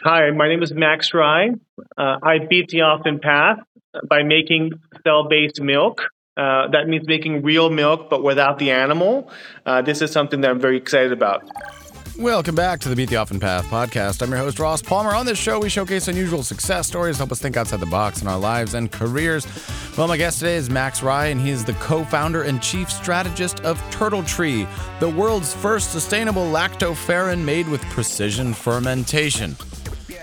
Hi, my name is Max Rye. Uh, I beat the often path by making cell based milk. Uh, that means making real milk, but without the animal. Uh, this is something that I'm very excited about. Welcome back to the Beat the Often Path podcast. I'm your host, Ross Palmer. On this show, we showcase unusual success stories, help us think outside the box in our lives and careers. Well, my guest today is Max Rye, and he is the co founder and chief strategist of Turtle Tree, the world's first sustainable lactoferrin made with precision fermentation.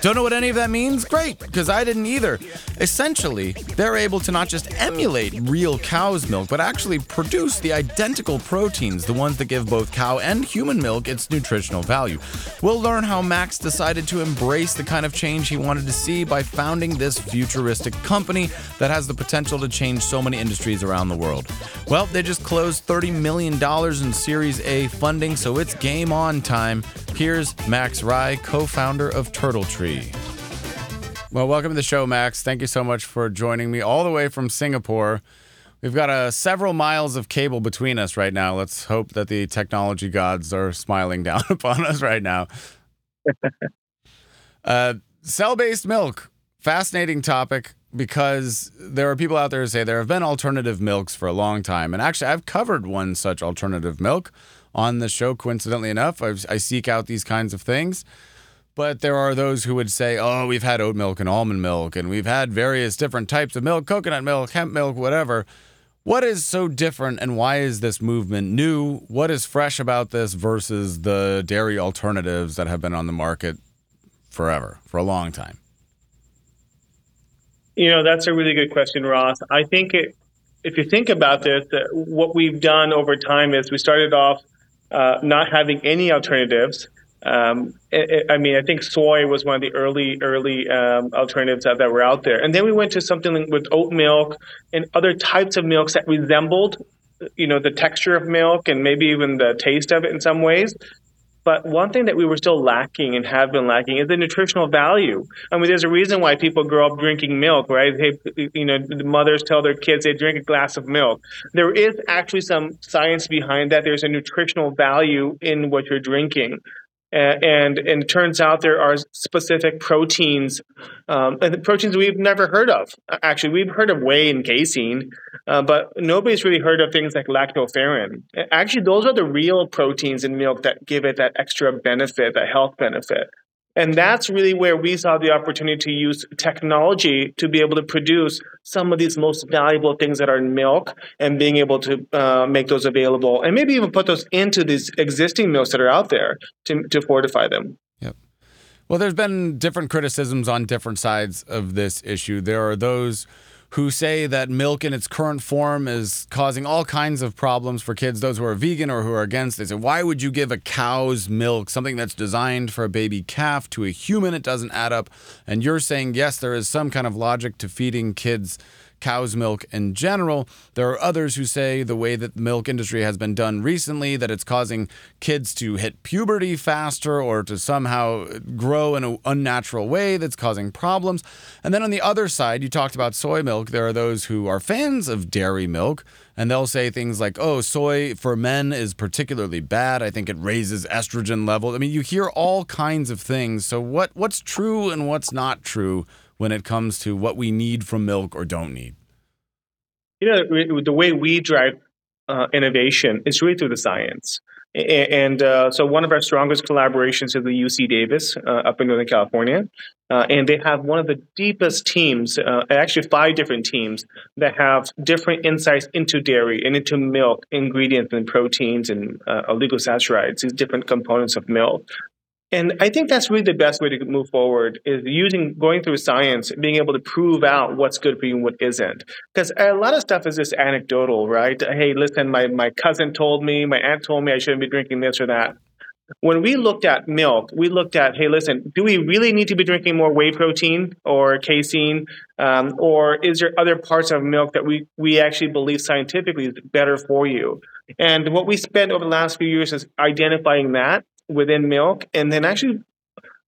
Don't know what any of that means? Great, because I didn't either. Essentially, they're able to not just emulate real cow's milk, but actually produce the identical proteins, the ones that give both cow and human milk its nutritional value. We'll learn how Max decided to embrace the kind of change he wanted to see by founding this futuristic company that has the potential to change so many industries around the world. Well, they just closed $30 million in Series A funding, so it's game on time. Here's Max Rye, co founder of Turtle Tree. Well, welcome to the show, Max. Thank you so much for joining me all the way from Singapore. We've got uh, several miles of cable between us right now. Let's hope that the technology gods are smiling down upon us right now. uh, Cell based milk, fascinating topic because there are people out there who say there have been alternative milks for a long time. And actually, I've covered one such alternative milk on the show, coincidentally enough. I've, I seek out these kinds of things. But there are those who would say, oh, we've had oat milk and almond milk, and we've had various different types of milk, coconut milk, hemp milk, whatever. What is so different, and why is this movement new? What is fresh about this versus the dairy alternatives that have been on the market forever, for a long time? You know, that's a really good question, Ross. I think it, if you think about this, what we've done over time is we started off uh, not having any alternatives. Um, it, it, I mean, I think soy was one of the early early um, alternatives that, that were out there, and then we went to something with oat milk and other types of milks that resembled, you know, the texture of milk and maybe even the taste of it in some ways. But one thing that we were still lacking and have been lacking is the nutritional value. I mean, there's a reason why people grow up drinking milk, right? They, you know, the mothers tell their kids they drink a glass of milk. There is actually some science behind that. There's a nutritional value in what you're drinking and and it turns out there are specific proteins um, and proteins we've never heard of. Actually, we've heard of whey and casein, uh, but nobody's really heard of things like lactoferrin. Actually, those are the real proteins in milk that give it that extra benefit, that health benefit. And that's really where we saw the opportunity to use technology to be able to produce some of these most valuable things that are in milk and being able to uh, make those available and maybe even put those into these existing milks that are out there to, to fortify them. Yep. Well, there's been different criticisms on different sides of this issue. There are those who say that milk in its current form is causing all kinds of problems for kids, those who are vegan or who are against. They say, why would you give a cow's milk, something that's designed for a baby calf, to a human? It doesn't add up. And you're saying, yes, there is some kind of logic to feeding kids cow's milk in general. There are others who say the way that the milk industry has been done recently, that it's causing kids to hit puberty faster or to somehow grow in an unnatural way that's causing problems. And then on the other side, you talked about soy milk. There are those who are fans of dairy milk. And they'll say things like, oh, soy for men is particularly bad. I think it raises estrogen levels. I mean, you hear all kinds of things. So, what, what's true and what's not true when it comes to what we need from milk or don't need? You know, the way we drive uh, innovation is really through the science. And uh, so, one of our strongest collaborations is the UC Davis uh, up in Northern California. Uh, and they have one of the deepest teams, uh, actually, five different teams that have different insights into dairy and into milk ingredients and proteins and uh, oligosaccharides, these different components of milk. And I think that's really the best way to move forward is using going through science, being able to prove out what's good for you and what isn't. Because a lot of stuff is just anecdotal, right? Hey, listen, my, my cousin told me, my aunt told me I shouldn't be drinking this or that. When we looked at milk, we looked at, hey, listen, do we really need to be drinking more whey protein or casein? Um, or is there other parts of milk that we, we actually believe scientifically is better for you? And what we spent over the last few years is identifying that within milk and then actually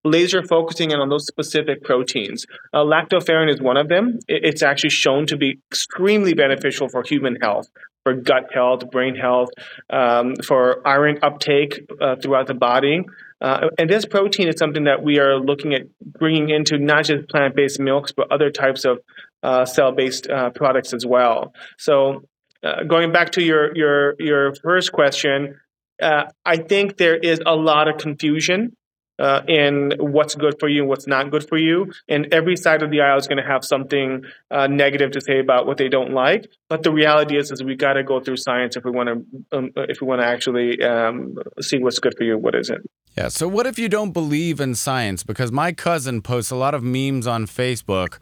laser focusing in on those specific proteins. Uh, lactoferrin is one of them. It's actually shown to be extremely beneficial for human health, for gut health, brain health, um, for iron uptake uh, throughout the body. Uh, and this protein is something that we are looking at bringing into not just plant-based milks, but other types of uh, cell-based uh, products as well. So, uh, going back to your your your first question, uh, I think there is a lot of confusion uh, in what's good for you and what's not good for you. And every side of the aisle is going to have something uh, negative to say about what they don't like. But the reality is, is we got to go through science if we want to, um, if we want to actually um, see what's good for you, and what isn't. Yeah. So what if you don't believe in science? Because my cousin posts a lot of memes on Facebook,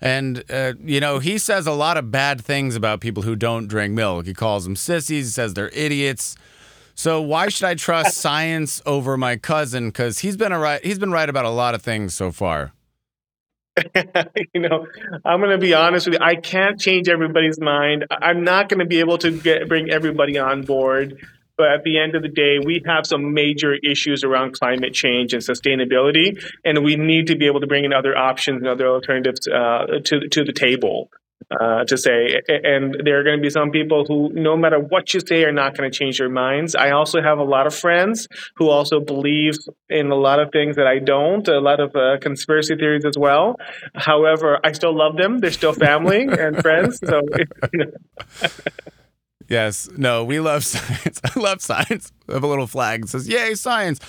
and uh, you know he says a lot of bad things about people who don't drink milk. He calls them sissies. He says they're idiots. So why should I trust science over my cousin? Because he's been a right. He's been right about a lot of things so far. you know, I'm going to be honest with you. I can't change everybody's mind. I'm not going to be able to get, bring everybody on board. But at the end of the day, we have some major issues around climate change and sustainability, and we need to be able to bring in other options and other alternatives uh, to to the table uh, to say. And there are going to be some people who, no matter what you say, are not going to change their minds. I also have a lot of friends who also believe in a lot of things that I don't, a lot of uh, conspiracy theories as well. However, I still love them. They're still family and friends. So. Yes. No, we love science. I love science. I have a little flag that says, Yay, science.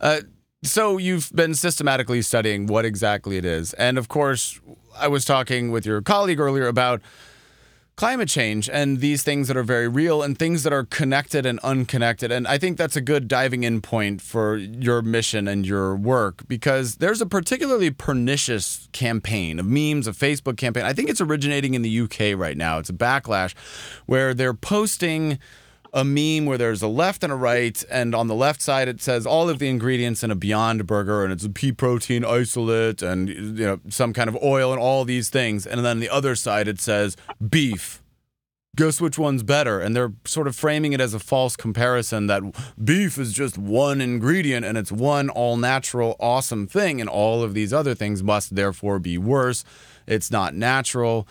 Uh, so you've been systematically studying what exactly it is. And of course, I was talking with your colleague earlier about climate change and these things that are very real and things that are connected and unconnected. And I think that's a good diving in point for your mission and your work because there's a particularly pernicious campaign of memes, a Facebook campaign. I think it's originating in the UK right now. It's a backlash where they're posting a meme where there's a left and a right, and on the left side it says all of the ingredients in a Beyond Burger, and it's a pea protein isolate, and you know some kind of oil, and all these things. And then the other side it says beef. Guess which one's better? And they're sort of framing it as a false comparison that beef is just one ingredient and it's one all natural, awesome thing, and all of these other things must therefore be worse. It's not natural.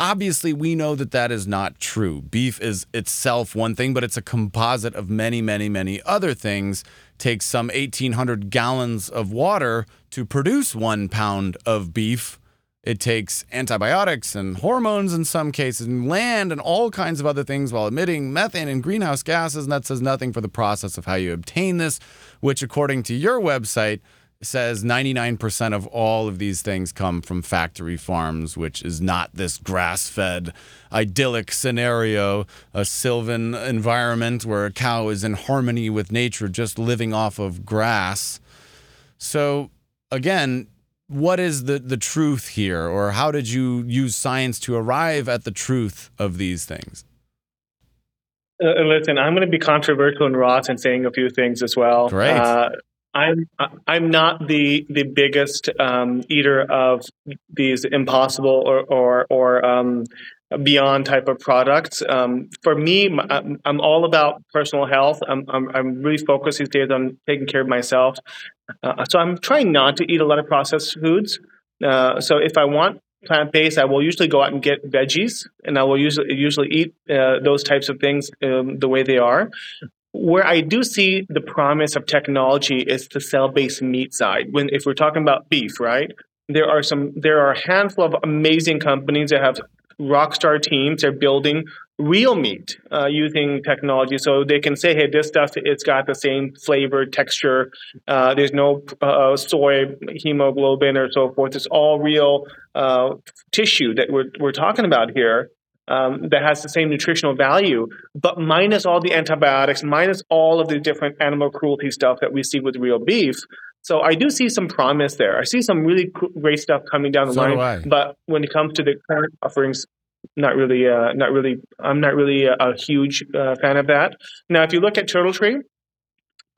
Obviously, we know that that is not true. Beef is itself one thing, but it's a composite of many, many, many other things. Takes some 1,800 gallons of water to produce one pound of beef. It takes antibiotics and hormones in some cases, and land and all kinds of other things while emitting methane and greenhouse gases. And that says nothing for the process of how you obtain this, which, according to your website, says 99% of all of these things come from factory farms, which is not this grass fed, idyllic scenario, a sylvan environment where a cow is in harmony with nature, just living off of grass. So, again, what is the, the truth here, or how did you use science to arrive at the truth of these things? Uh, listen, I'm going to be controversial and Ross and saying a few things as well. Great. Uh, I'm I'm not the the biggest um, eater of these impossible or or, or um, beyond type of products. Um, for me, I'm all about personal health. I'm, I'm, I'm really focused these days on taking care of myself. Uh, so I'm trying not to eat a lot of processed foods. Uh, so if I want plant based, I will usually go out and get veggies, and I will usually usually eat uh, those types of things um, the way they are. Where I do see the promise of technology is the cell-based meat side. When if we're talking about beef, right? There are some there are a handful of amazing companies that have rock star teams. They're building real meat uh, using technology, so they can say, "Hey, this stuff it's got the same flavor, texture. Uh, there's no uh, soy hemoglobin or so forth. It's all real uh, tissue that we're we're talking about here." Um, that has the same nutritional value, but minus all the antibiotics, minus all of the different animal cruelty stuff that we see with real beef. So I do see some promise there. I see some really great stuff coming down the so line. But when it comes to the current offerings, not really, uh, not really. I'm not really a, a huge uh, fan of that. Now, if you look at Turtle Tree,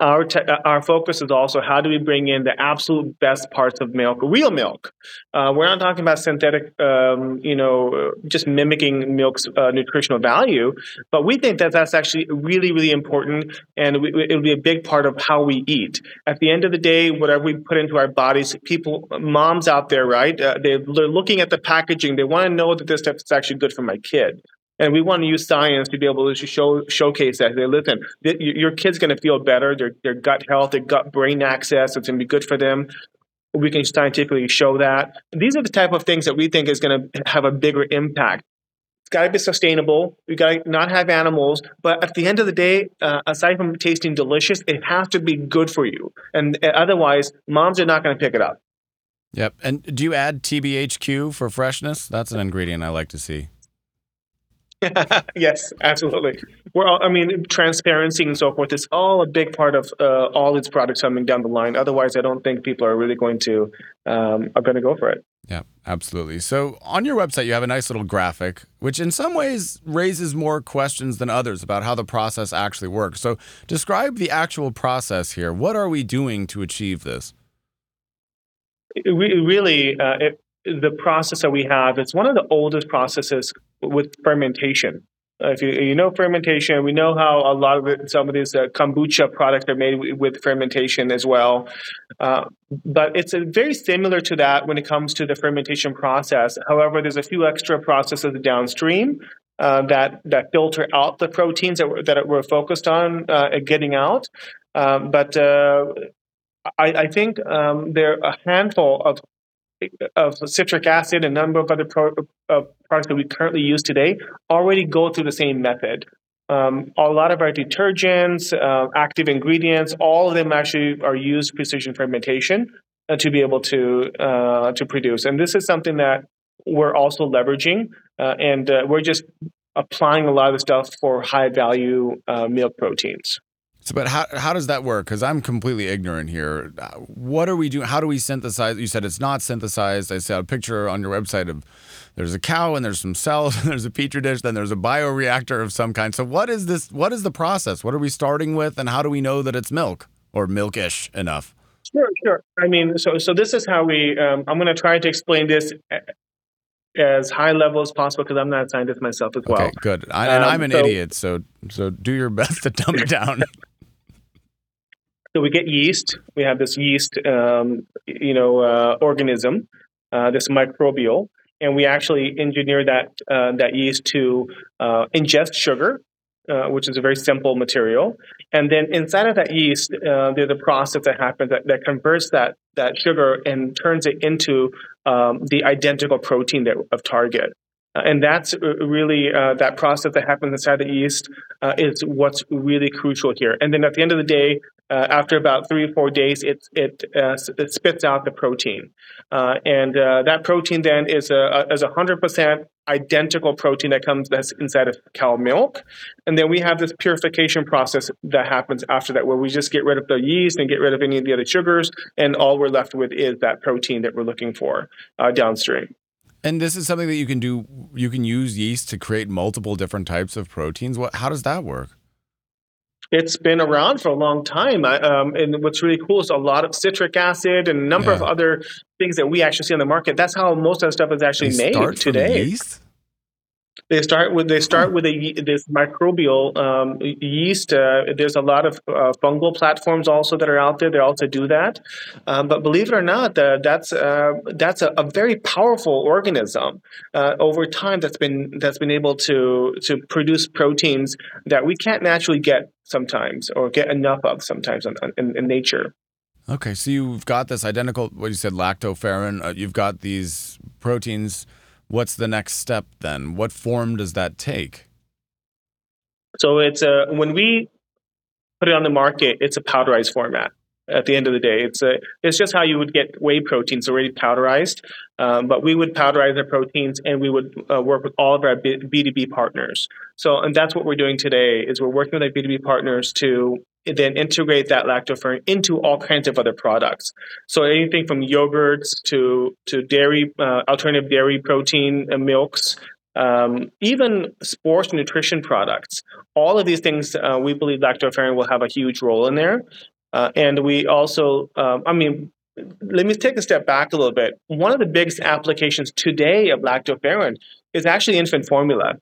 our te- uh, our focus is also how do we bring in the absolute best parts of milk, real milk. Uh, we're not talking about synthetic, um, you know, just mimicking milk's uh, nutritional value, but we think that that's actually really, really important, and we, it'll be a big part of how we eat. At the end of the day, whatever we put into our bodies, people, moms out there, right? Uh, they're, they're looking at the packaging. They want to know that this stuff is actually good for my kid. And we want to use science to be able to show showcase that. They listen, your kid's going to feel better. Their their gut health, their gut brain axis, it's going to be good for them. We can scientifically show that. These are the type of things that we think is going to have a bigger impact It's got to be sustainable. We got to not have animals. But at the end of the day, uh, aside from tasting delicious, it has to be good for you. And uh, otherwise, moms are not going to pick it up. Yep. And do you add TBHQ for freshness? That's an ingredient I like to see. yes, absolutely. We're I mean, transparency and so forth is all a big part of uh, all these products coming down the line. Otherwise, I don't think people are really going to um, are going to go for it. Yeah, absolutely. So on your website, you have a nice little graphic, which in some ways raises more questions than others about how the process actually works. So describe the actual process here. What are we doing to achieve this? We really, uh, it, the process that we have, it's one of the oldest processes with fermentation. If you, you know fermentation, we know how a lot of it, some of these uh, kombucha products are made w- with fermentation as well. Uh, but it's very similar to that when it comes to the fermentation process. However, there's a few extra processes downstream uh, that that filter out the proteins that we're, that we're focused on uh, getting out. Um, but uh, I, I, think um, there are a handful of of citric acid and a number of other pro- uh, products that we currently use today already go through the same method. Um, a lot of our detergents, uh, active ingredients, all of them actually are used precision fermentation uh, to be able to uh, to produce. And this is something that we're also leveraging, uh, and uh, we're just applying a lot of the stuff for high value milk proteins. So, but how how does that work? Because I'm completely ignorant here. What are we doing? How do we synthesize? You said it's not synthesized. I saw a picture on your website of there's a cow and there's some cells and there's a petri dish, then there's a bioreactor of some kind. So, what is this? What is the process? What are we starting with, and how do we know that it's milk or milkish enough? Sure, sure. I mean, so so this is how we. Um, I'm going to try to explain this as high level as possible because I'm not a scientist myself as well. Okay, good. I, and um, I'm an so, idiot, so so do your best to dumb it down. So we get yeast. We have this yeast, um, you know, uh, organism, uh, this microbial, and we actually engineer that uh, that yeast to uh, ingest sugar, uh, which is a very simple material. And then inside of that yeast, uh, there's a process that happens that, that converts that that sugar and turns it into um, the identical protein that, of target. And that's really that process that happens inside the yeast is what's really crucial here. And then at the end of the day, uh, after about three or four days, it it, uh, it spits out the protein, uh, and that protein then is a is a hundred percent identical protein that comes that's inside of cow milk, and then we have this purification process that happens after that, where we just get rid of the yeast and get rid of any of the other sugars, and all we're left with is that protein that we're looking for downstream. And this is something that you can do. You can use yeast to create multiple different types of proteins. What? How does that work? It's been around for a long time. Um, and what's really cool is a lot of citric acid and a number yeah. of other things that we actually see on the market. That's how most of the stuff is actually they made today. yeast? They start with they start with a this microbial um, yeast. Uh, there's a lot of uh, fungal platforms also that are out there. They also do that, um, but believe it or not, uh, that's uh, that's a, a, very powerful organism uh, over time. That's been that's been able to to produce proteins that we can't naturally get sometimes or get enough of sometimes in, in, in nature. Okay, so you've got this identical what you said lactoferrin. Uh, you've got these proteins What's the next step then? What form does that take? So it's a when we put it on the market, it's a powderized format. At the end of the day, it's a it's just how you would get whey proteins already powderized, um, but we would powderize the proteins and we would uh, work with all of our B two B partners. So and that's what we're doing today is we're working with our B two B partners to then integrate that lactoferrin into all kinds of other products. So anything from yogurts to to dairy, uh, alternative dairy protein uh, milks, um, even sports nutrition products. All of these things, uh, we believe lactoferrin will have a huge role in there. Uh, and we also, um, I mean, let me take a step back a little bit. One of the biggest applications today of lactoferrin is actually infant formula.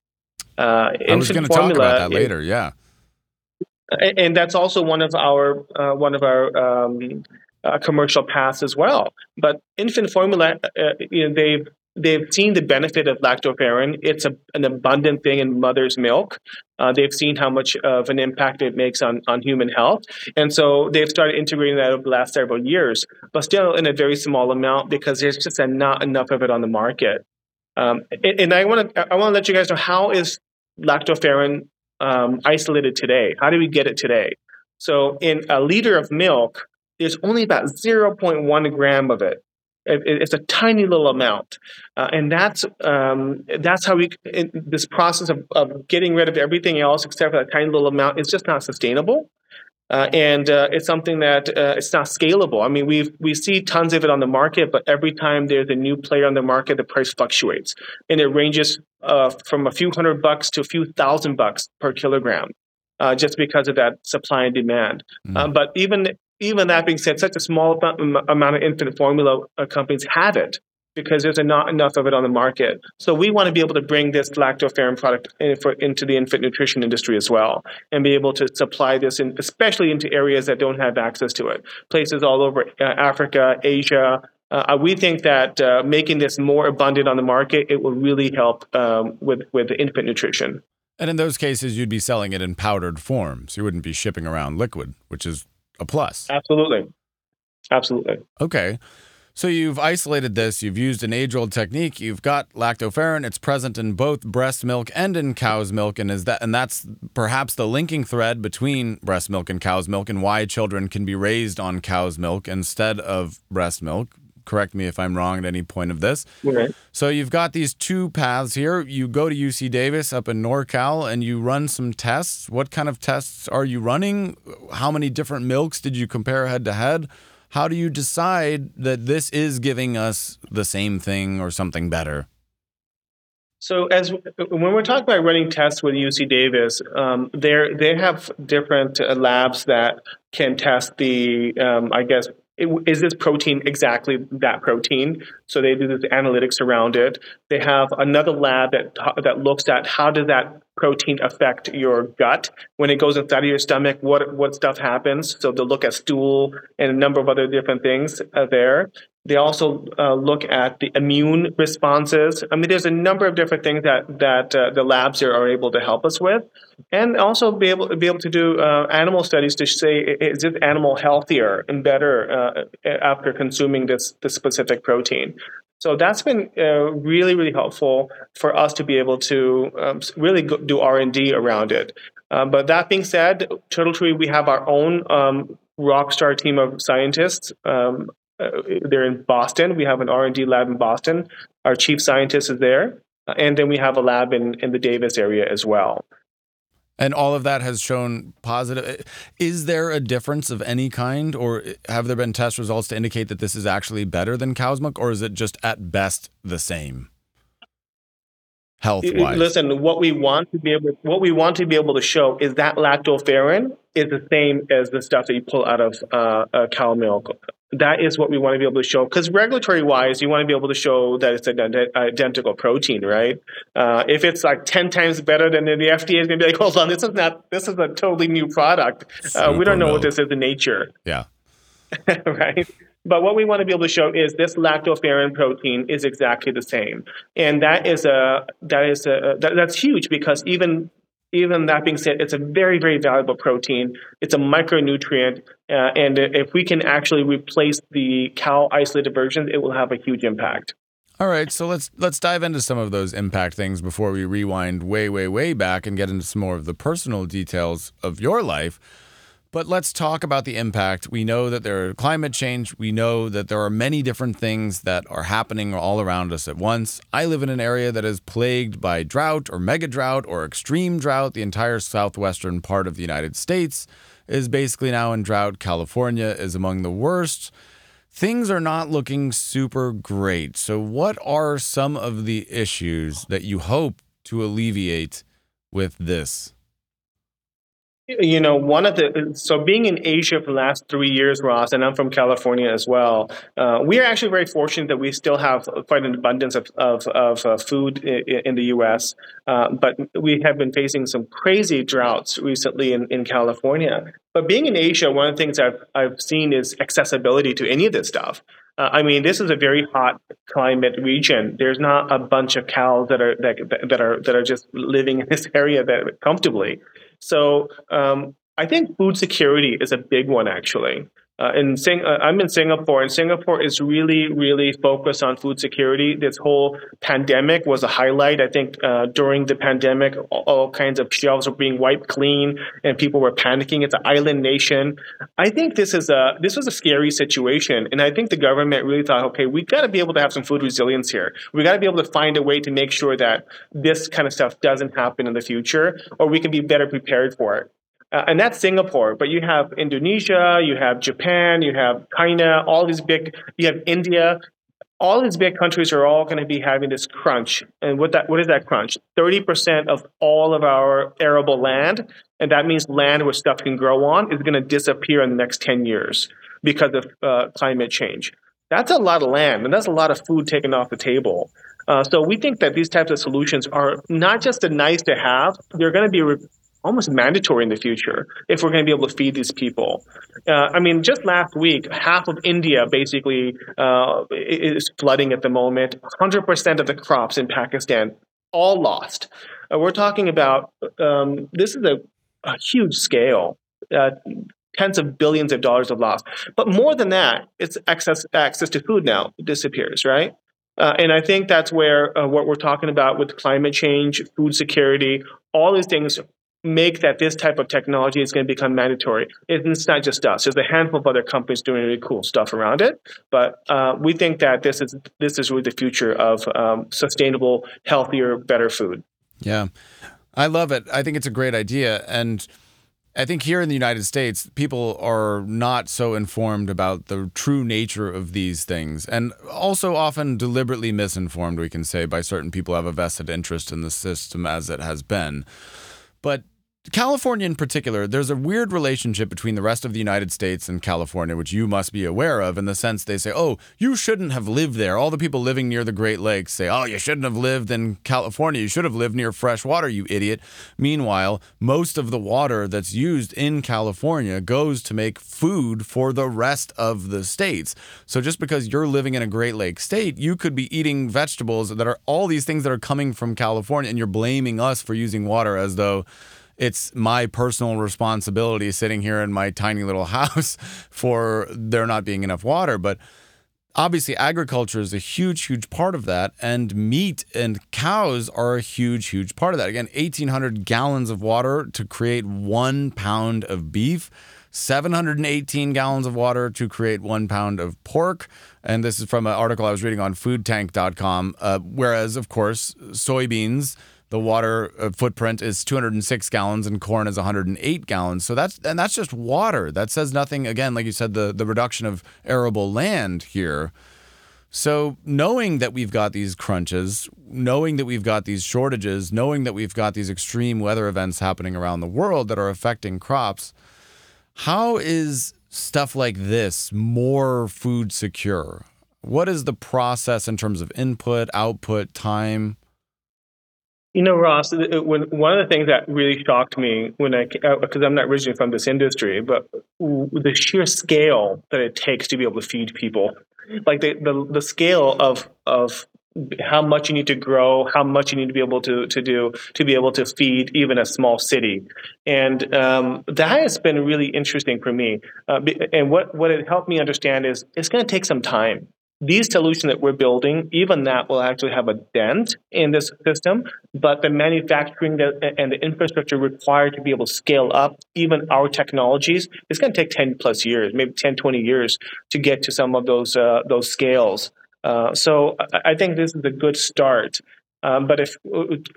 Uh, I was going to talk about that later. yeah and that's also one of our uh, one of our um, uh, commercial paths as well. But infant formula, uh, you know, they've they've seen the benefit of lactoferrin. It's a, an abundant thing in mother's milk. Uh, they've seen how much of an impact it makes on, on human health. And so they've started integrating that over the last several years, but still in a very small amount because there's just not enough of it on the market. Um, and, and I want to I want to let you guys know how is lactoferrin um, isolated today? How do we get it today? So in a liter of milk, there's only about 0.1 gram of it. It's a tiny little amount, uh, and that's um, that's how we this process of, of getting rid of everything else except for that tiny little amount is just not sustainable. Uh, and uh, it's something that uh, it's not scalable. I mean, we we see tons of it on the market, but every time there's a new player on the market, the price fluctuates, and it ranges uh, from a few hundred bucks to a few thousand bucks per kilogram, uh, just because of that supply and demand. Mm. but even even that being said, such a small amount of infant formula companies have it because there's not enough of it on the market. So we want to be able to bring this lactoferrin product in for, into the infant nutrition industry as well, and be able to supply this, in, especially into areas that don't have access to it, places all over uh, Africa, Asia. Uh, we think that uh, making this more abundant on the market, it will really help um, with with infant nutrition. And in those cases, you'd be selling it in powdered forms. You wouldn't be shipping around liquid, which is a plus. Absolutely, absolutely. Okay. So you've isolated this, you've used an age old technique, you've got lactoferrin, it's present in both breast milk and in cow's milk, and is that and that's perhaps the linking thread between breast milk and cow's milk and why children can be raised on cow's milk instead of breast milk. Correct me if I'm wrong at any point of this. Right. So you've got these two paths here. You go to UC Davis up in NorCal and you run some tests. What kind of tests are you running? How many different milks did you compare head to head? How do you decide that this is giving us the same thing or something better? So, as when we're talking about running tests with UC Davis, um, they they have different uh, labs that can test the, um, I guess, is this protein exactly that protein? So they do the analytics around it. They have another lab that that looks at how does that protein affect your gut when it goes inside of your stomach. What what stuff happens? So they'll look at stool and a number of other different things uh, there. They also uh, look at the immune responses. I mean, there's a number of different things that that uh, the labs are able to help us with, and also be able be able to do uh, animal studies to say is this animal healthier and better uh, after consuming this this specific protein. So that's been uh, really really helpful for us to be able to um, really go, do R and D around it. Uh, but that being said, Turtle Tree we have our own um, rockstar team of scientists. Um, uh, they're in Boston. We have an R and D lab in Boston. Our chief scientist is there, uh, and then we have a lab in in the Davis area as well. And all of that has shown positive. Is there a difference of any kind, or have there been test results to indicate that this is actually better than cow's milk, or is it just at best the same? Health wise. Listen, what we want to be able, what we want to be able to show is that lactoferrin is the same as the stuff that you pull out of uh, uh, cow milk that is what we want to be able to show. Because regulatory wise, you want to be able to show that it's an identical protein, right? Uh, if it's like ten times better than the FDA is going to be like, hold on, this is not. This is a totally new product. Uh, we don't know what this is in nature. Yeah. right. But what we want to be able to show is this lactoferrin protein is exactly the same, and that is a that is a that, that's huge because even even that being said, it's a very, very valuable protein. It's a micronutrient. Uh, and if we can actually replace the cow isolated versions, it will have a huge impact. All right, so let's let's dive into some of those impact things before we rewind way, way, way back and get into some more of the personal details of your life. But let's talk about the impact. We know that there are climate change. We know that there are many different things that are happening all around us at once. I live in an area that is plagued by drought or mega drought or extreme drought. The entire southwestern part of the United States is basically now in drought. California is among the worst. Things are not looking super great. So, what are some of the issues that you hope to alleviate with this? You know, one of the so being in Asia for the last three years, Ross, and I'm from California as well. Uh, we are actually very fortunate that we still have quite an abundance of of, of uh, food in, in, the U.S. Uh, but we have been facing some crazy droughts recently in, in California. But being in Asia, one of the things I've I've seen is accessibility to any of this stuff. Uh, I mean, this is a very hot climate region. There's not a bunch of cows that are that, that are that are just living in this area that comfortably. So um, I think food security is a big one actually. Uh, in Sing- uh, I'm in Singapore, and Singapore is really, really focused on food security. This whole pandemic was a highlight. I think uh, during the pandemic, all, all, kinds of shelves were being wiped clean, and people were panicking. It's an island nation. I think this is a this was a scary situation, and I think the government really thought, okay, we got to be able to have some food resilience here. We got to be able to find a way to make sure that this kind of stuff doesn't happen in the future, or we can be better prepared for it. Uh, and that's Singapore. But you have Indonesia, you have Japan, you have China, all these big, you have India. All these big countries are all going to be having this crunch. And what that what is that crunch? 30% of all of our arable land, and that means land where stuff can grow on, is going to disappear in the next 10 years because of uh, climate change. That's a lot of land, and that's a lot of food taken off the table. Uh, so we think that these types of solutions are not just a nice to have; they're going to be re- almost mandatory in the future if we're going to be able to feed these people. Uh, I mean, just last week, half of India basically uh, is flooding at the moment. 100% of the crops in Pakistan all lost. Uh, we're talking about um, this is a, a huge scale. Uh, tens of billions of dollars of loss. But more than that, it's access access to food now disappears, right? Uh, and I think that's where uh, what we're talking about with climate change, food security, all these things make that this type of technology is going to become mandatory. It's not just us. There's a handful of other companies doing really cool stuff around it, but uh, we think that this is this is really the future of um, sustainable, healthier, better food. Yeah, I love it. I think it's a great idea, and I think here in the United States, people are not so informed about the true nature of these things, and also often deliberately misinformed. We can say by certain people who have a vested interest in the system as it has been. But California in particular, there's a weird relationship between the rest of the United States and California, which you must be aware of, in the sense they say, oh, you shouldn't have lived there. All the people living near the Great Lakes say, oh, you shouldn't have lived in California. You should have lived near fresh water, you idiot. Meanwhile, most of the water that's used in California goes to make food for the rest of the states. So just because you're living in a Great Lake state, you could be eating vegetables that are all these things that are coming from California, and you're blaming us for using water as though it's my personal responsibility sitting here in my tiny little house for there not being enough water. But obviously, agriculture is a huge, huge part of that. And meat and cows are a huge, huge part of that. Again, 1,800 gallons of water to create one pound of beef. 718 gallons of water to create one pound of pork. And this is from an article I was reading on foodtank.com. Uh, whereas, of course, soybeans the water uh, footprint is 206 gallons and corn is 108 gallons. So that's and that's just water. That says nothing again like you said the the reduction of arable land here. So knowing that we've got these crunches, knowing that we've got these shortages, knowing that we've got these extreme weather events happening around the world that are affecting crops, how is stuff like this more food secure? What is the process in terms of input, output, time? You know, Ross, when, one of the things that really shocked me when I, because uh, I'm not originally from this industry, but the sheer scale that it takes to be able to feed people, like the, the, the scale of, of how much you need to grow, how much you need to be able to, to do to be able to feed even a small city. And um, that has been really interesting for me. Uh, and what, what it helped me understand is it's going to take some time these solutions that we're building, even that will actually have a dent in this system, but the manufacturing and the infrastructure required to be able to scale up even our technologies, it's going to take 10 plus years, maybe 10, 20 years to get to some of those, uh, those scales. Uh, so I think this is a good start. Um, but if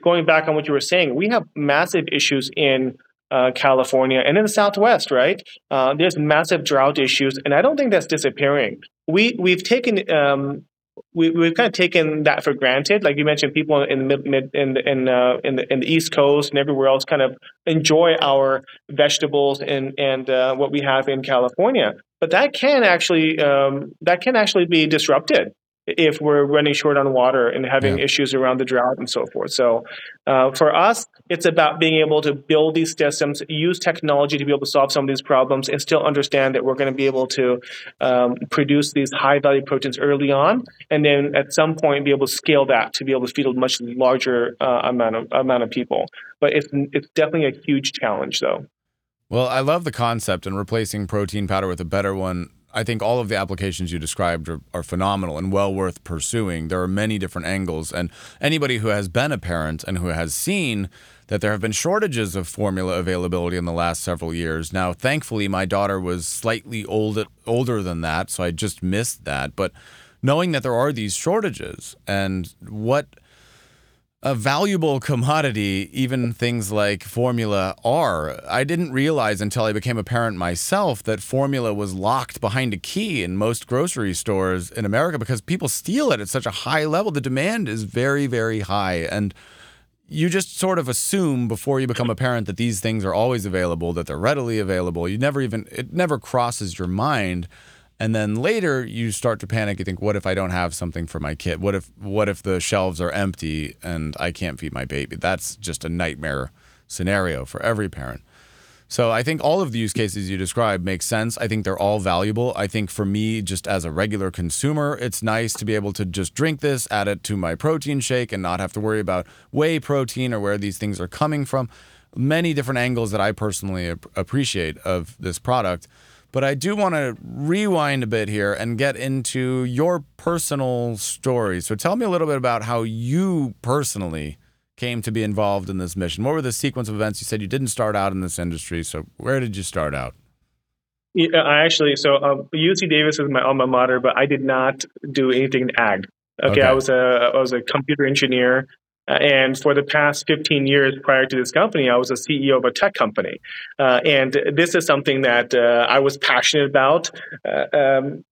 going back on what you were saying, we have massive issues in uh, California and in the Southwest, right? Uh, there's massive drought issues, and I don't think that's disappearing we we've taken um, we, we've kind of taken that for granted. Like you mentioned, people in the mid, in the, in, uh, in the in the East Coast and everywhere else kind of enjoy our vegetables and and uh, what we have in California. But that can actually um, that can actually be disrupted. If we're running short on water and having yeah. issues around the drought and so forth. So uh, for us, it's about being able to build these systems, use technology to be able to solve some of these problems, and still understand that we're going to be able to um, produce these high value proteins early on, and then at some point be able to scale that to be able to feed a much larger uh, amount of amount of people. But it's it's definitely a huge challenge, though. Well, I love the concept and replacing protein powder with a better one I think all of the applications you described are, are, phenomenal and well worth pursuing. There are many different angles, and anybody who has been a parent and who has seen that there have been shortages of formula availability in the last several years. Now, thankfully, my daughter was slightly old, older than that, so I just missed that. But knowing that there are these shortages and what a valuable commodity, even things like formula are. I didn't realize until I became a parent myself that formula was locked behind a key in most grocery stores in America because people steal it at such a high level. The demand is very, very high. And you just sort of assume before you become a parent that these things are always available, that they're readily available. You never even, it never crosses your mind and then later you start to panic. You think what if i don't have something for my kid? What if what if the shelves are empty and i can't feed my baby? That's just a nightmare scenario for every parent. So i think all of the use cases you described make sense. I think they're all valuable. I think for me just as a regular consumer it's nice to be able to just drink this add it to my protein shake and not have to worry about whey protein or where these things are coming from. Many different angles that i personally appreciate of this product but I do want to rewind a bit here and get into your personal story. So tell me a little bit about how you personally came to be involved in this mission. What were the sequence of events? You said you didn't start out in this industry. So where did you start out? Yeah, I actually, so um, UC Davis is my alma mater, but I did not do anything in ag. Okay, okay. I was a I was a computer engineer uh, and for the past 15 years prior to this company, I was a CEO of a tech company. Uh, and this is something that uh, I was passionate about. Uh, um,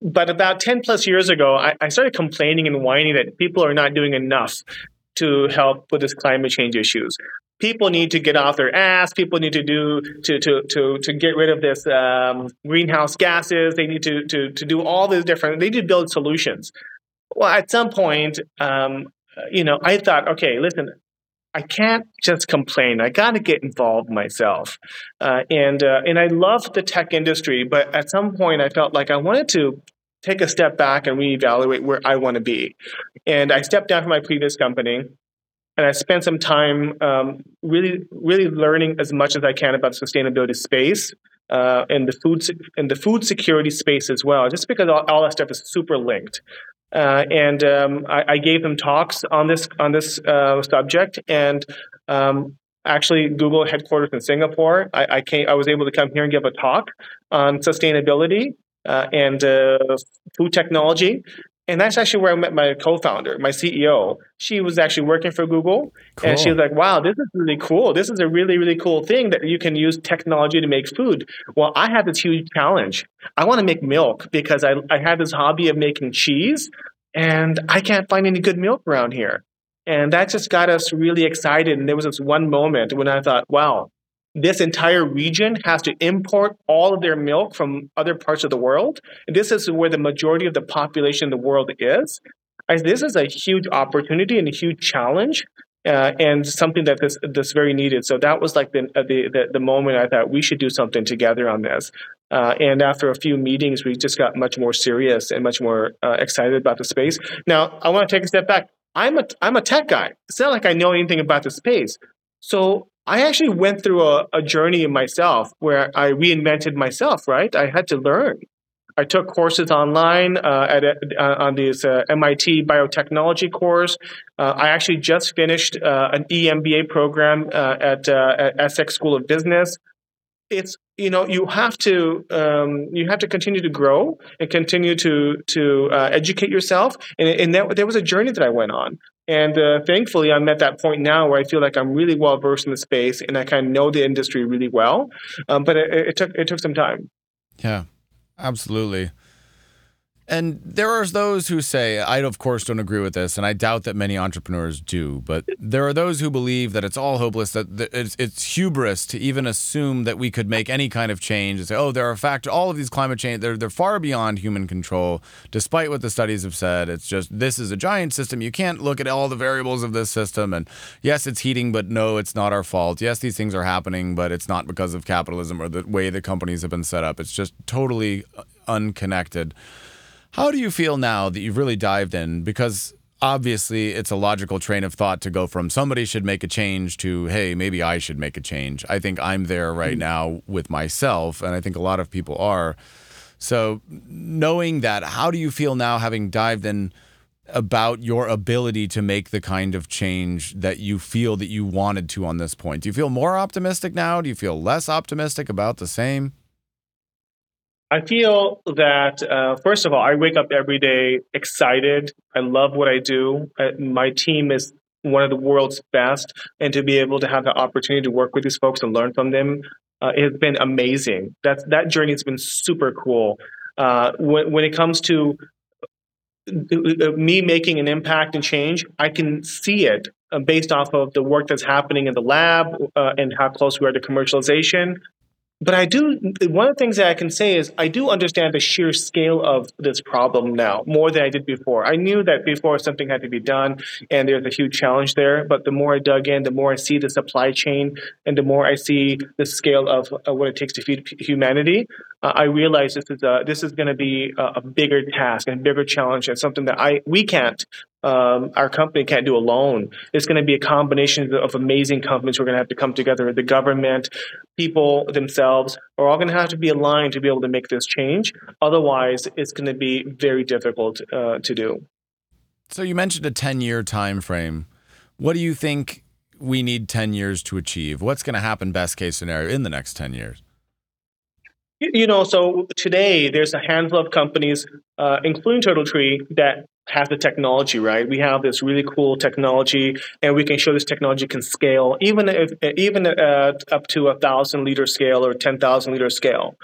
but about 10 plus years ago, I, I, started complaining and whining that people are not doing enough to help with this climate change issues. People need to get off their ass. People need to do to to to to get rid of this um, greenhouse gases. They need to to to do all these different. They need to build solutions. Well, at some point, um, you know, I thought, okay, listen, I can't just complain. I got to get involved myself. Uh, and uh, and I love the tech industry, but at some point I felt like I wanted to take a step back and reevaluate where I want to be. And I stepped down from my previous company, and I spent some time um, really really learning as much as I can about sustainability space. Uh, and the food and the food security space as well, just because all, all that stuff is super linked. Uh, and um, I, I, gave them talks on this on this uh, subject. And um, actually, Google headquarters in Singapore, I, I, came. I was able to come here and give a talk on sustainability uh, and uh, food technology. And that's actually where I met my co-founder, my CEO. She was actually working for Google, cool. and she was like, "Wow, this is really cool. This is a really, really cool thing that you can use technology to make food." Well, I had this huge challenge. I want to make milk because I I have this hobby of making cheese, and I can't find any good milk around here. And that just got us really excited. And there was this one moment when I thought, "Wow, this entire region has to import all of their milk from other parts of the world. And this is where the majority of the population in the world is. I, this is a huge opportunity and a huge challenge. Uh, and something that this this very needed. So that was like the, uh, the, the the moment I thought we should do something together on this. Uh, and after a few meetings, we just got much more serious and much more uh, excited about the space. Now I want to take a step back. I'm a I'm a tech guy. It's not like I know anything about the space. So I actually went through a, a journey in myself where I reinvented myself, right? I had to learn. I took courses online uh, at uh, on this uh, MIT biotechnology course. Uh, I actually just finished uh, an EMBA program uh, at, at ESSEC School of Business. It's you know you have to um, you have to continue to grow and continue to to educate yourself, and, and that, there was a journey that I went on. And uh, thankfully, I'm at that point now where I feel like I'm really well versed in the space and I kind of know the industry really well. Um, but it, it, took it took some time. Yeah, absolutely. And there are those who say, I of course don't agree with this, and I doubt that many entrepreneurs do, but there are those who believe that it's all hopeless, that it's, it's hubris to even assume that we could make any kind of change and say, oh, there are factors, all of these climate change, they're, they're far beyond human control, despite what the studies have said. It's just, this is a giant system. You can't look at all the variables of this system. And yes, it's heating, but no, it's not our fault. Yes, these things are happening, but it's not because of capitalism or the way the companies have been set up. It's just totally uh, unconnected. How do you feel now that you've really dived in? Because obviously it's a logical train of thought to go from somebody should make a change to, hey, maybe I should make a change. I think I'm there right mm. now with myself, and I think a lot of people are. So, knowing that, how do you feel now having dived in about your ability to make the kind of change that you feel that you wanted to on this point? Do you feel more optimistic now? Do you feel less optimistic about the same? I feel that, uh, first of all, I wake up every day excited. I love what I do. I, my team is one of the world's best. And to be able to have the opportunity to work with these folks and learn from them uh, has been amazing. That, that journey has been super cool. Uh, when, when it comes to uh, me making an impact and change, I can see it uh, based off of the work that's happening in the lab uh, and how close we are to commercialization but I do, one of the things that I can say is I do understand the sheer scale of this problem now more than I did before. I knew that before something had to be done and there's a huge challenge there. But the more I dug in, the more I see the supply chain and the more I see the scale of what it takes to feed humanity, uh, I realize this is a, this is going to be a, a, bigger task and bigger challenge and something that I we can't um, our company can't do alone. It's going to be a combination of amazing companies who are going to have to come together. The government, people themselves are all going to have to be aligned to be able to make this change. Otherwise, it's going to be very difficult uh, to do. So you mentioned a 10 year time frame. What do you think we need 10 years to achieve? What's going to happen best case scenario in the next 10 years? You know, so today there's a handful of companies, uh, including TurtleTree, that have the technology, right? We have this really cool technology, and we can show this technology can scale even if even at up to a thousand liter scale or ten thousand liter scale.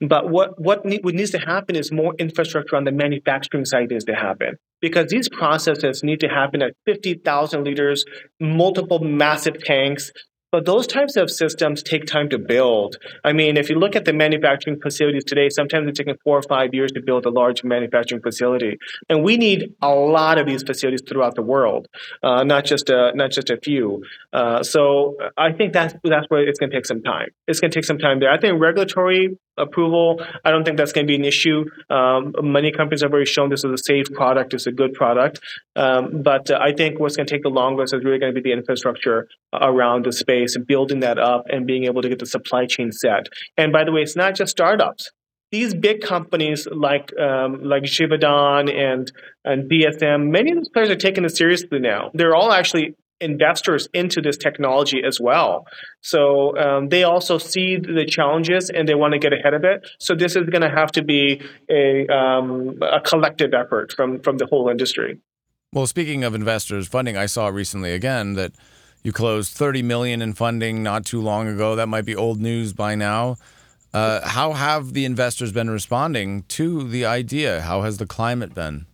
But what what, need, what needs to happen is more infrastructure on the manufacturing side needs to happen because these processes need to happen at fifty thousand liters, multiple massive tanks, but those types of systems take time to build. I mean, if you look at the manufacturing facilities today, sometimes it's taking four or five years to build a large manufacturing facility, and we need a lot of these facilities throughout the world, uh, not just a, not just a few. Uh, so I think that's that's where it's going to take some time. It's going to take some time there. I think regulatory approval. I don't think that's going to be an issue. Um, many companies have already shown this is a safe product, it's a good product. Um, but uh, I think what's going to take the longest is really going to be the infrastructure around the space and building that up and being able to get the supply chain set. And by the way, it's not just startups. These big companies like um, like Givaudan and and DSM, many of these players are taking this seriously now. They're all actually investors into this technology as well. So um, they also see the challenges and they want to get ahead of it. So this is going to have to be a, um, a collective effort from, from the whole industry. Well, speaking of investors funding, I saw recently again that you closed 30 million in funding not too long ago. That might be old news by now. Uh, how have the investors been responding to the idea? How has the climate been?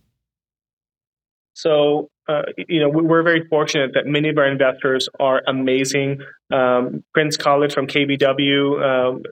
So uh, you know, we're very fortunate that many of our investors are amazing. Um, Prince Khaled from KBW, um,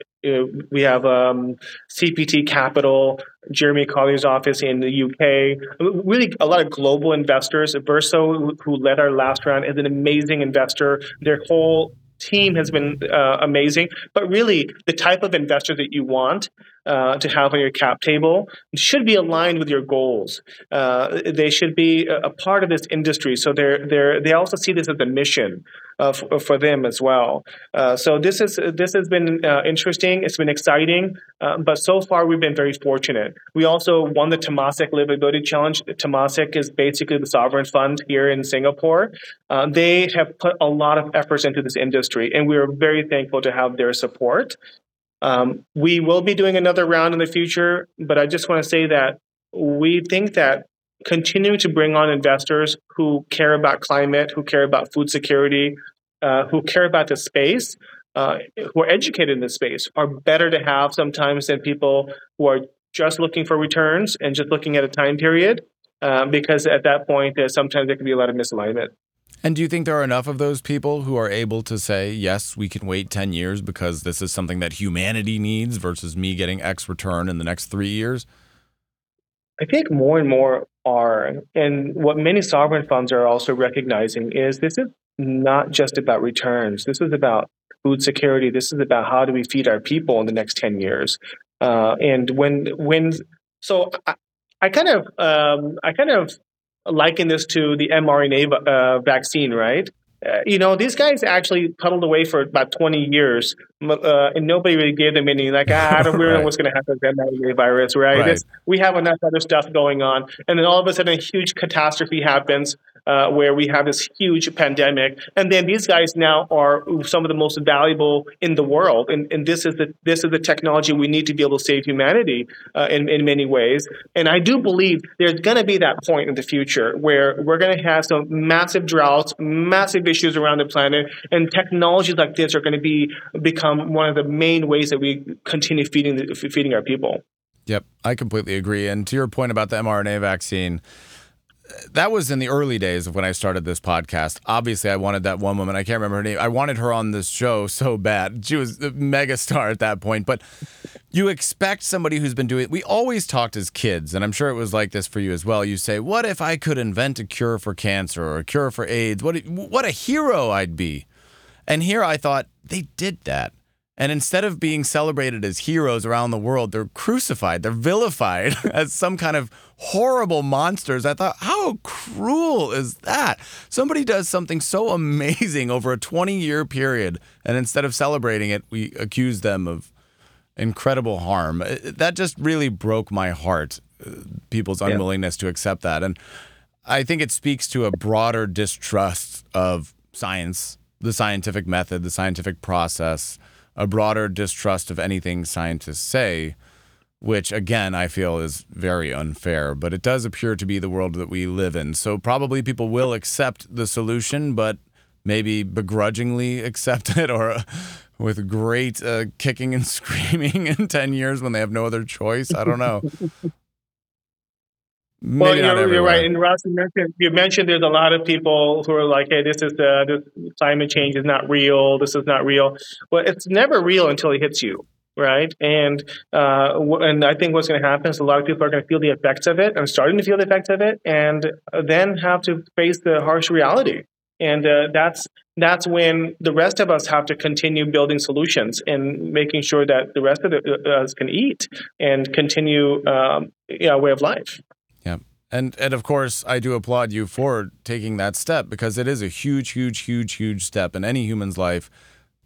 we have um, CPT Capital, Jeremy Coller's office in the UK. Really, a lot of global investors. Verso, who led our last round, is an amazing investor. Their whole team has been uh, amazing. But really, the type of investor that you want uh, to have on your cap table should be aligned with your goals. Uh, they should be a part of this industry, so they're they they also see this as a mission f- for them as well. Uh, so this is this has been uh, interesting. It's been exciting, uh, but so far we've been very fortunate. We also won the Temasek Livability Challenge. Temasek is basically the sovereign fund here in Singapore. they have put a lot of efforts into this industry, and we are very thankful to have their support. Um, we will be doing another round in the future, but I just want to say that we think that continuing to bring on investors who care about climate, who care about food security, uh, who care about the space, uh, who are educated in the space, are better to have sometimes than people who are just looking for returns and just looking at a time period, uh, because at that point, uh, sometimes there can be a lot of misalignment. And do you think there are enough of those people who are able to say, yes, we can wait 10 years because this is something that humanity needs versus me getting X return in the next three years? I think more and more are. And what many sovereign funds are also recognizing is this is not just about returns. This is about food security. This is about how do we feed our people in the next 10 years. Uh, and when, when, so I, I kind of, um, I kind of liken this to the mRNA uh, vaccine, right? Uh, you know, these guys actually puddled away for about 20 years, uh, and nobody really gave them any, like, ah, I don't really right. know what's going to happen with that virus, right? right. we have enough other stuff going on. And then all of a sudden, a huge catastrophe happens uh, where we have this huge pandemic. And then these guys now are some of the most valuable in the world. And, and this, is the, this is the technology we need to be able to save humanity uh, in, in many ways. And I do believe there's going to be that point in the future where we're going to have some massive droughts, massive issues around the planet, and technologies like this are going to be become one of the main ways that we continue feeding the, feeding our people. Yep, I completely agree. And to your point about the mRNA vaccine, that was in the early days of when I started this podcast. Obviously, I wanted that one woman. I can't remember her name. I wanted her on this show so bad. She was a mega star at that point. But you expect somebody who's been doing it. we always talked as kids, and I'm sure it was like this for you as well. You say, What if I could invent a cure for cancer or a cure for AIDS? What what a hero I'd be. And here I thought they did that. And instead of being celebrated as heroes around the world, they're crucified, they're vilified as some kind of horrible monsters. I thought, how cruel is that? Somebody does something so amazing over a 20 year period, and instead of celebrating it, we accuse them of incredible harm. That just really broke my heart, uh, people's unwillingness yeah. to accept that. And I think it speaks to a broader distrust of science, the scientific method, the scientific process a broader distrust of anything scientists say, which again I feel is very unfair. But it does appear to be the world that we live in. So probably people will accept the solution, but maybe begrudgingly accept it or. Uh, with great uh, kicking and screaming in 10 years when they have no other choice. I don't know. Maybe well, you're, you're, right. And Ross, you mentioned, you mentioned there's a lot of people who are like, "Hey, this is the this climate change is not real. This is not real." Well, it's never real until it hits you, right? And uh, and I think what's going to happen is a lot of people are going to feel the effects of it and starting to feel the effects of it, and then have to face the harsh reality. And uh, that's that's when the rest of us have to continue building solutions and making sure that the rest of the, uh, us can eat and continue um, you know, way of life. And and of course, I do applaud you for taking that step because it is a huge, huge, huge, huge step in any human's life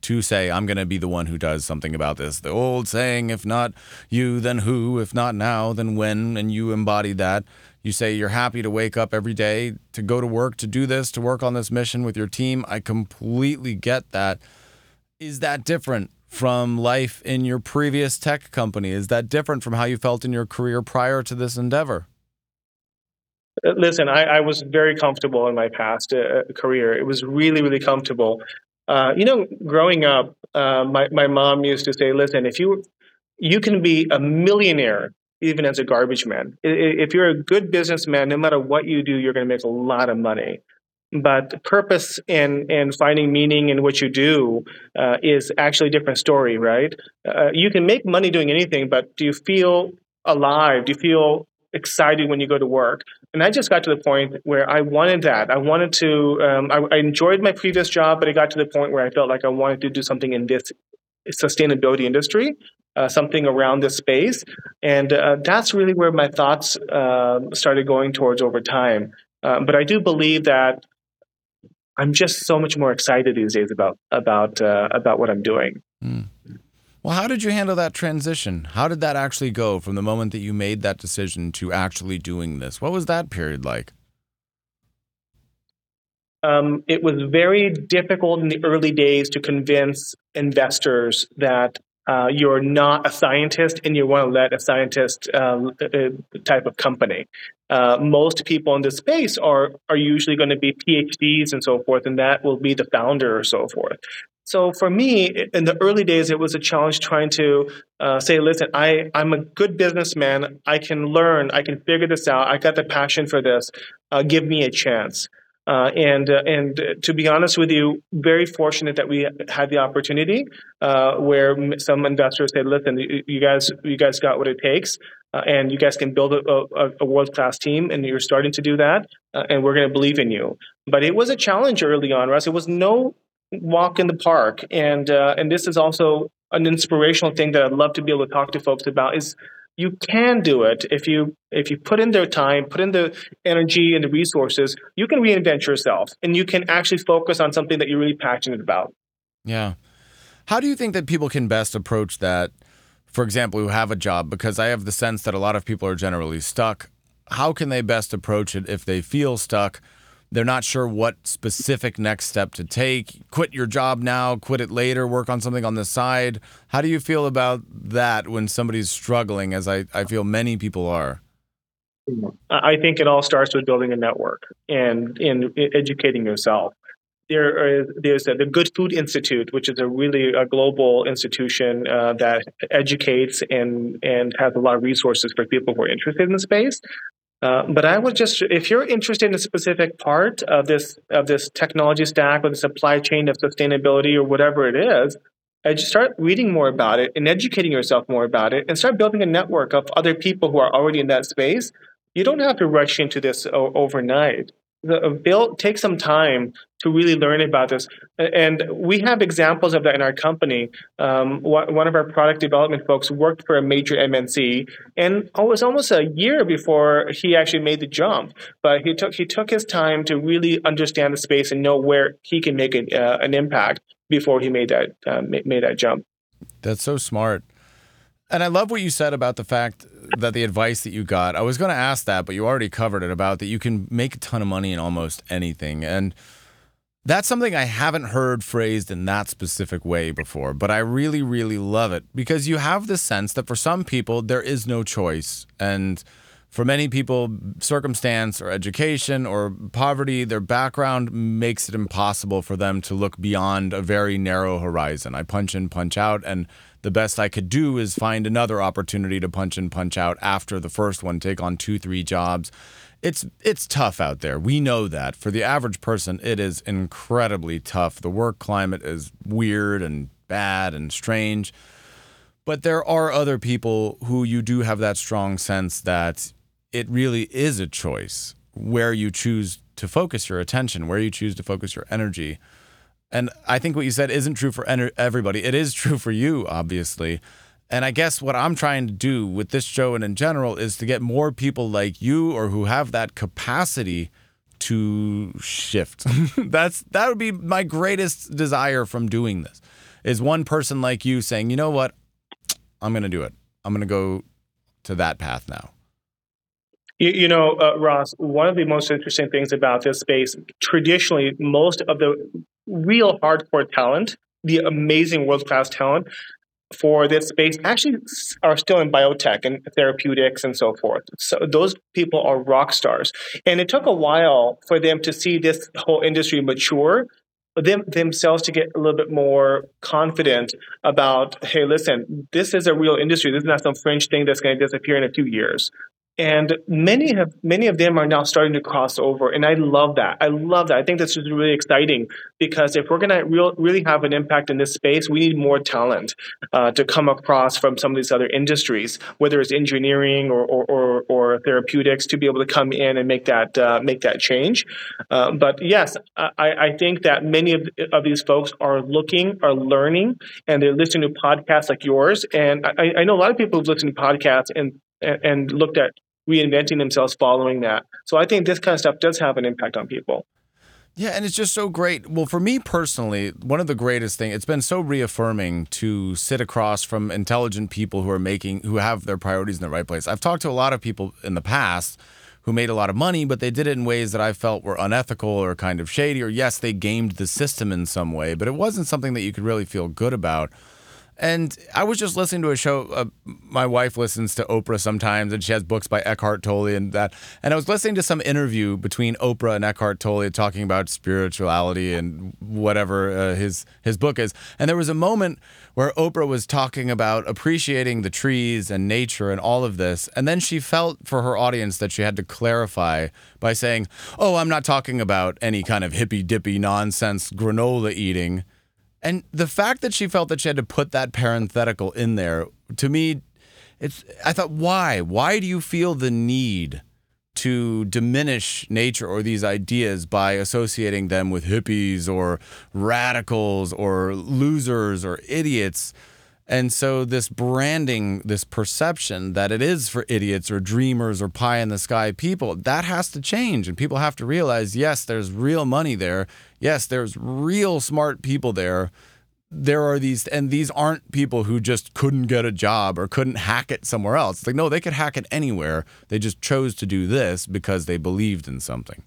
to say, I'm going to be the one who does something about this. The old saying, if not you, then who? If not now, then when? And you embody that. You say you're happy to wake up every day to go to work, to do this, to work on this mission with your team. I completely get that. Is that different from life in your previous tech company? Is that different from how you felt in your career prior to this endeavor? Listen, I, I, was very comfortable in my past uh, career. It was really, really comfortable. Uh, you know, growing up, uh, my my mom used to say, "Listen, if you you can be a millionaire even as a garbage man. If you're a good businessman, no matter what you do, you're going to make a lot of money." But purpose and and finding meaning in what you do uh, is actually a different story, right? Uh, you can make money doing anything, but do you feel alive? Do you feel excited when you go to work. And I just got to the point where I wanted that. I wanted to, um, I, I, enjoyed my previous job, but it got to the point where I felt like I wanted to do something in this sustainability industry, uh, something around this space. And uh, that's really where my thoughts uh, started going towards over time. Um, but I do believe that I'm just so much more excited these days about about uh, about what I'm doing. Mm. Well, how did you handle that transition? How did that actually go from the moment that you made that decision to actually doing this? What was that period like? Um, it was very difficult in the early days to convince investors that uh, you're not a scientist and you want to let a scientist um, type of company. Uh, most people in this space are are usually going to be PhDs and so forth, and that will be the founder or so forth. So for me, in the early days, it was a challenge trying to uh, say, listen, I, I'm a good businessman. I can learn. I can figure this out. I got the passion for this. Uh, give me a chance. Uh, and uh, and to be honest with you, very fortunate that we had the opportunity uh, where some investors said, "Listen, you guys, you guys got what it takes, uh, and you guys can build a, a, a world class team, and you're starting to do that, and we're going to believe in you." But it was a challenge early on, Russ. It was no walk in the park, and uh, and this is also an inspirational thing that I'd love to be able to talk to folks about is you can do it if you if you put in the time put in the energy and the resources. You can reinvent yourself and you can actually focus on something that you're really passionate about. Yeah. How do you think that people can best approach that for example who have a job? Because i have the sense that a lot of people are generally stuck. How can they best approach it if they feel stuck they're not sure what specific next step to take. Quit your job now, quit it later, work on something on the side. How do you feel about that when somebody's struggling, as I, I feel many people are? I think it all starts with building a network and in educating yourself. There is there's the Good Food Institute, which is a really a global institution uh, that educates and and has a lot of resources for people who are interested in the space. Uh, but I would just, if you're interested in a specific part of this of this technology stack or the supply chain of sustainability or whatever it is, I just start reading more about it and educating yourself more about it, and start building a network of other people who are already in that space. You don't have to rush into this overnight build take some time to really learn about this. And we have examples of that in our company. Um, one of our product development folks worked for a major mnc and it was almost a year before he actually made the jump. But he took he took his time to really understand the space and know where he can make an, uh, an impact before he made that uh, made that jump. That's so smart. And I love what you said about the fact that the advice that you got. I was going to ask that, but you already covered it about that you can make a ton of money in almost anything. And that's something I haven't heard phrased in that specific way before, but I really, really love it because you have the sense that for some people, there is no choice. And for many people, circumstance or education or poverty, their background makes it impossible for them to look beyond a very narrow horizon. I punch in, punch out, and the best I could do is find another opportunity to punch in, punch out after the first one, take on two, three jobs. It's it's tough out there. We know that. For the average person, it is incredibly tough. The work climate is weird and bad and strange. But there are other people who you do have that strong sense that it really is a choice where you choose to focus your attention, where you choose to focus your energy. And I think what you said isn't true for everybody. It is true for you, obviously. And I guess what I'm trying to do with this show and in general is to get more people like you or who have that capacity to shift. That's that would be my greatest desire from doing this. Is one person like you saying, "You know what? I'm going to do it. I'm going to go to that path now." You, you know, uh, Ross, one of the most interesting things about this space, traditionally, most of the real hardcore talent, the amazing world class talent for this space actually are still in biotech and therapeutics and so forth. So those people are rock stars. And it took a while for them to see this whole industry mature them themselves to get a little bit more confident about hey listen this is a real industry this is not some fringe thing that's going to disappear in a few years and many have many of them are now starting to cross over and i love that. I love that. I think that's just really exciting because if we're going to real, really have an impact in this space we need more talent uh, to come across from some of these other industries whether it's engineering or, or, or, or therapeutics to be able to come in and make that uh, make that change. Uh, but yes I, I think that many of, of these folks are looking are learning and they're listening to podcasts like yours. And I, I know a lot of people who've listened to podcasts and and looked at reinventing themselves following that. So I think this kind of stuff does have an impact on people. Yeah, and it's just so great. Well, for me personally, one of the greatest things, it's been so reaffirming to sit across from intelligent people who are making who have their priorities in the right place. I've talked to a lot of people in the past who made a lot of money, but they did it in ways that I felt were unethical or kind of shady or yes, they gamed the system in some way, but it wasn't something that you could really feel good about. And I was just listening to a show. Uh, my wife listens to Oprah sometimes, and she has books by Eckhart Tolle and that. And I was listening to some interview between Oprah and Eckhart Tolle talking about spirituality and whatever uh, his his book is. And there was a moment where Oprah was talking about appreciating the trees and nature and all of this, and then she felt for her audience that she had to clarify by saying, "Oh, I'm not talking about any kind of hippy dippy nonsense granola eating." And the fact that she felt that she had to put that parenthetical in there, to me, it's I thought, why? Why do you feel the need to diminish nature or these ideas by associating them with hippies or radicals or losers or idiots? And so, this branding, this perception that it is for idiots or dreamers or pie in the sky people, that has to change. And people have to realize yes, there's real money there. Yes, there's real smart people there. There are these, and these aren't people who just couldn't get a job or couldn't hack it somewhere else. It's like, no, they could hack it anywhere. They just chose to do this because they believed in something.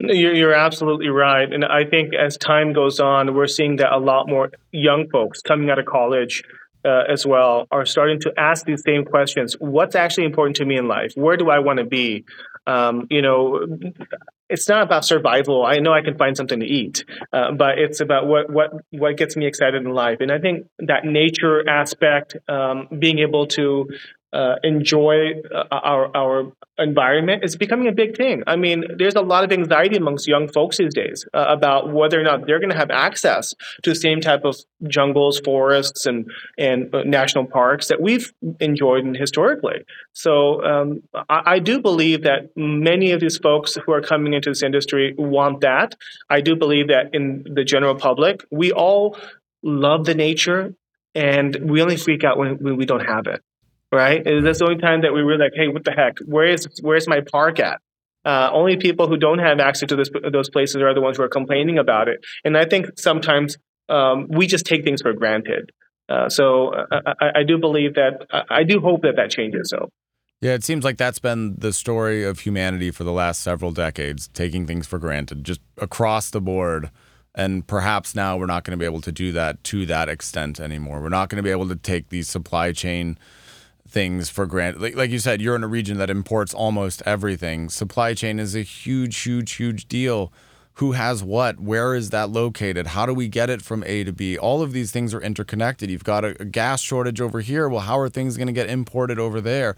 You're, you're absolutely right. And I think as time goes on, we're seeing that a lot more young folks coming out of college uh, as well are starting to ask these same questions. What's actually important to me in life? Where do I want to be? Um, you know, it's not about survival. I know I can find something to eat, uh, but it's about what what what gets me excited in life. And I think that nature aspect, um, being able to uh, enjoy uh, our our environment is becoming a big thing. I mean, there's a lot of anxiety amongst young folks these days uh, about whether or not they're going to have access to the same type of jungles, forests, and and uh, national parks that we've enjoyed historically. So um, I, I do believe that many of these folks who are coming into this industry want that. I do believe that in the general public, we all love the nature and we only freak out when, when we don't have it right? And that's the only time that we were like, hey, what the heck? Where is where's my park at? Uh, only people who don't have access to this, those places are the ones who are complaining about it. And I think sometimes um, we just take things for granted. Uh, so uh, I, I, do believe that I do hope that that changes. So. Yeah, it seems like that's been the story of humanity for the last several decades, taking things for granted, just across the board. And perhaps now we're not going to be able to do that to that extent anymore. We're not going to be able to take these supply chain things for granted. Like, like you said, you're in a region that imports almost everything. Supply chain is a huge, huge, huge deal. Who has what? Where is that located? How do we get it from A to B? All of these things are interconnected. You've got a, a gas shortage over here. Well, how are things going to get imported over there?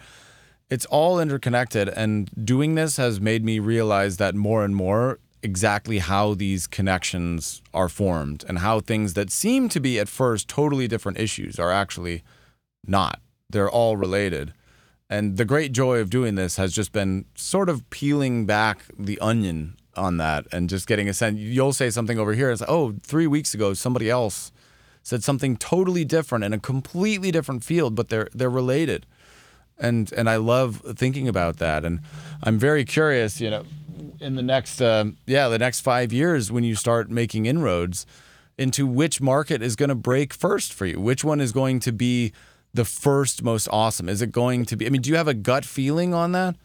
It's all interconnected. And doing this has made me realize that more and more exactly how these connections are formed and how things that seem to be at first totally different issues are actually not they're all related. And the great joy of doing this has just been sort of peeling back the onion on that and just getting a sense. You'll say something over here. It's like, oh, three weeks ago, somebody else said something totally different in a completely different field, but they're they're related. And and I love thinking about that. And I'm very curious, you know, in the next uh, yeah the next five years when you start making inroads into which market is going to break first for you, which one is going to be the first most awesome? Is it going to be? I mean, do you have a gut feeling on that?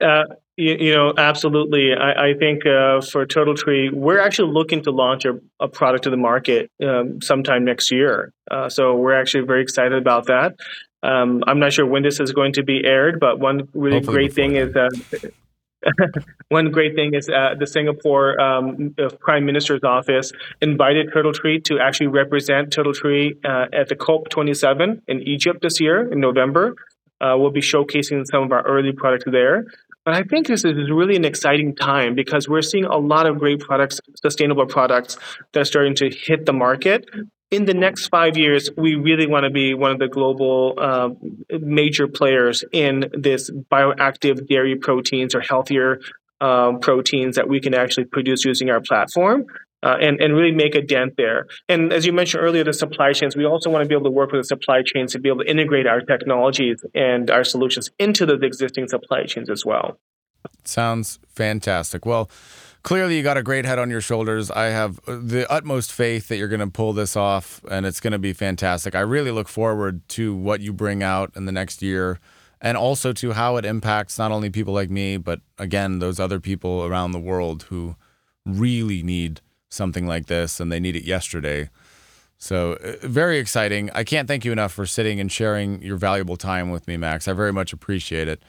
Uh, you, you, know, absolutely. I, I think uh, for TurtleTree, we're actually looking to launch a, a product to the market um, sometime next year. Uh, so we're actually very excited about that. Um, I'm not sure when this is going to be aired, but one really Hopefully great thing is that one great thing is uh, the Singapore um, Prime Minister's office invited TurtleTree to actually represent TurtleTree uh, at the COP27 in Egypt this year in November. Uh, we'll be showcasing some of our early products there. But I think this is really an exciting time because we're seeing a lot of great products, sustainable products that are starting to hit the market in the next five years, we really want to be one of the global uh, major players in this bioactive dairy proteins or healthier um, proteins that we can actually produce using our platform. Uh, and, and really make a dent there. And as you mentioned earlier, the supply chains, we also want to be able to work with the supply chains to be able to integrate our technologies and our solutions into those existing supply chains as well. Sounds fantastic. Well, clearly you got a great head on your shoulders. I have the utmost faith that you're going to pull this off and it's going to be fantastic. I really look forward to what you bring out in the next year and also to how it impacts not only people like me, but again, those other people around the world who really need something like this and they need it yesterday. So, uh, very exciting. I can't thank you enough for sitting and sharing your valuable time with me, Max. I very much appreciate it.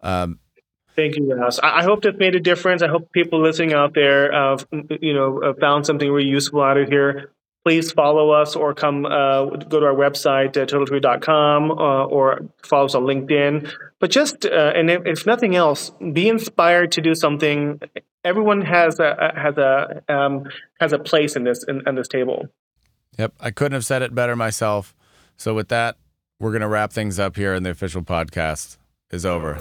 Um, Thank you, Ross. I hope that made a difference. I hope people listening out there, uh, you know, found something really useful out of here. Please follow us or come uh, go to our website, turtletree.com, uh, or follow us on LinkedIn. But just, uh, and if, if nothing else, be inspired to do something. Everyone has a has a um, has a place in this in, in this table. Yep, I couldn't have said it better myself. So with that, we're going to wrap things up here and the official podcast is over.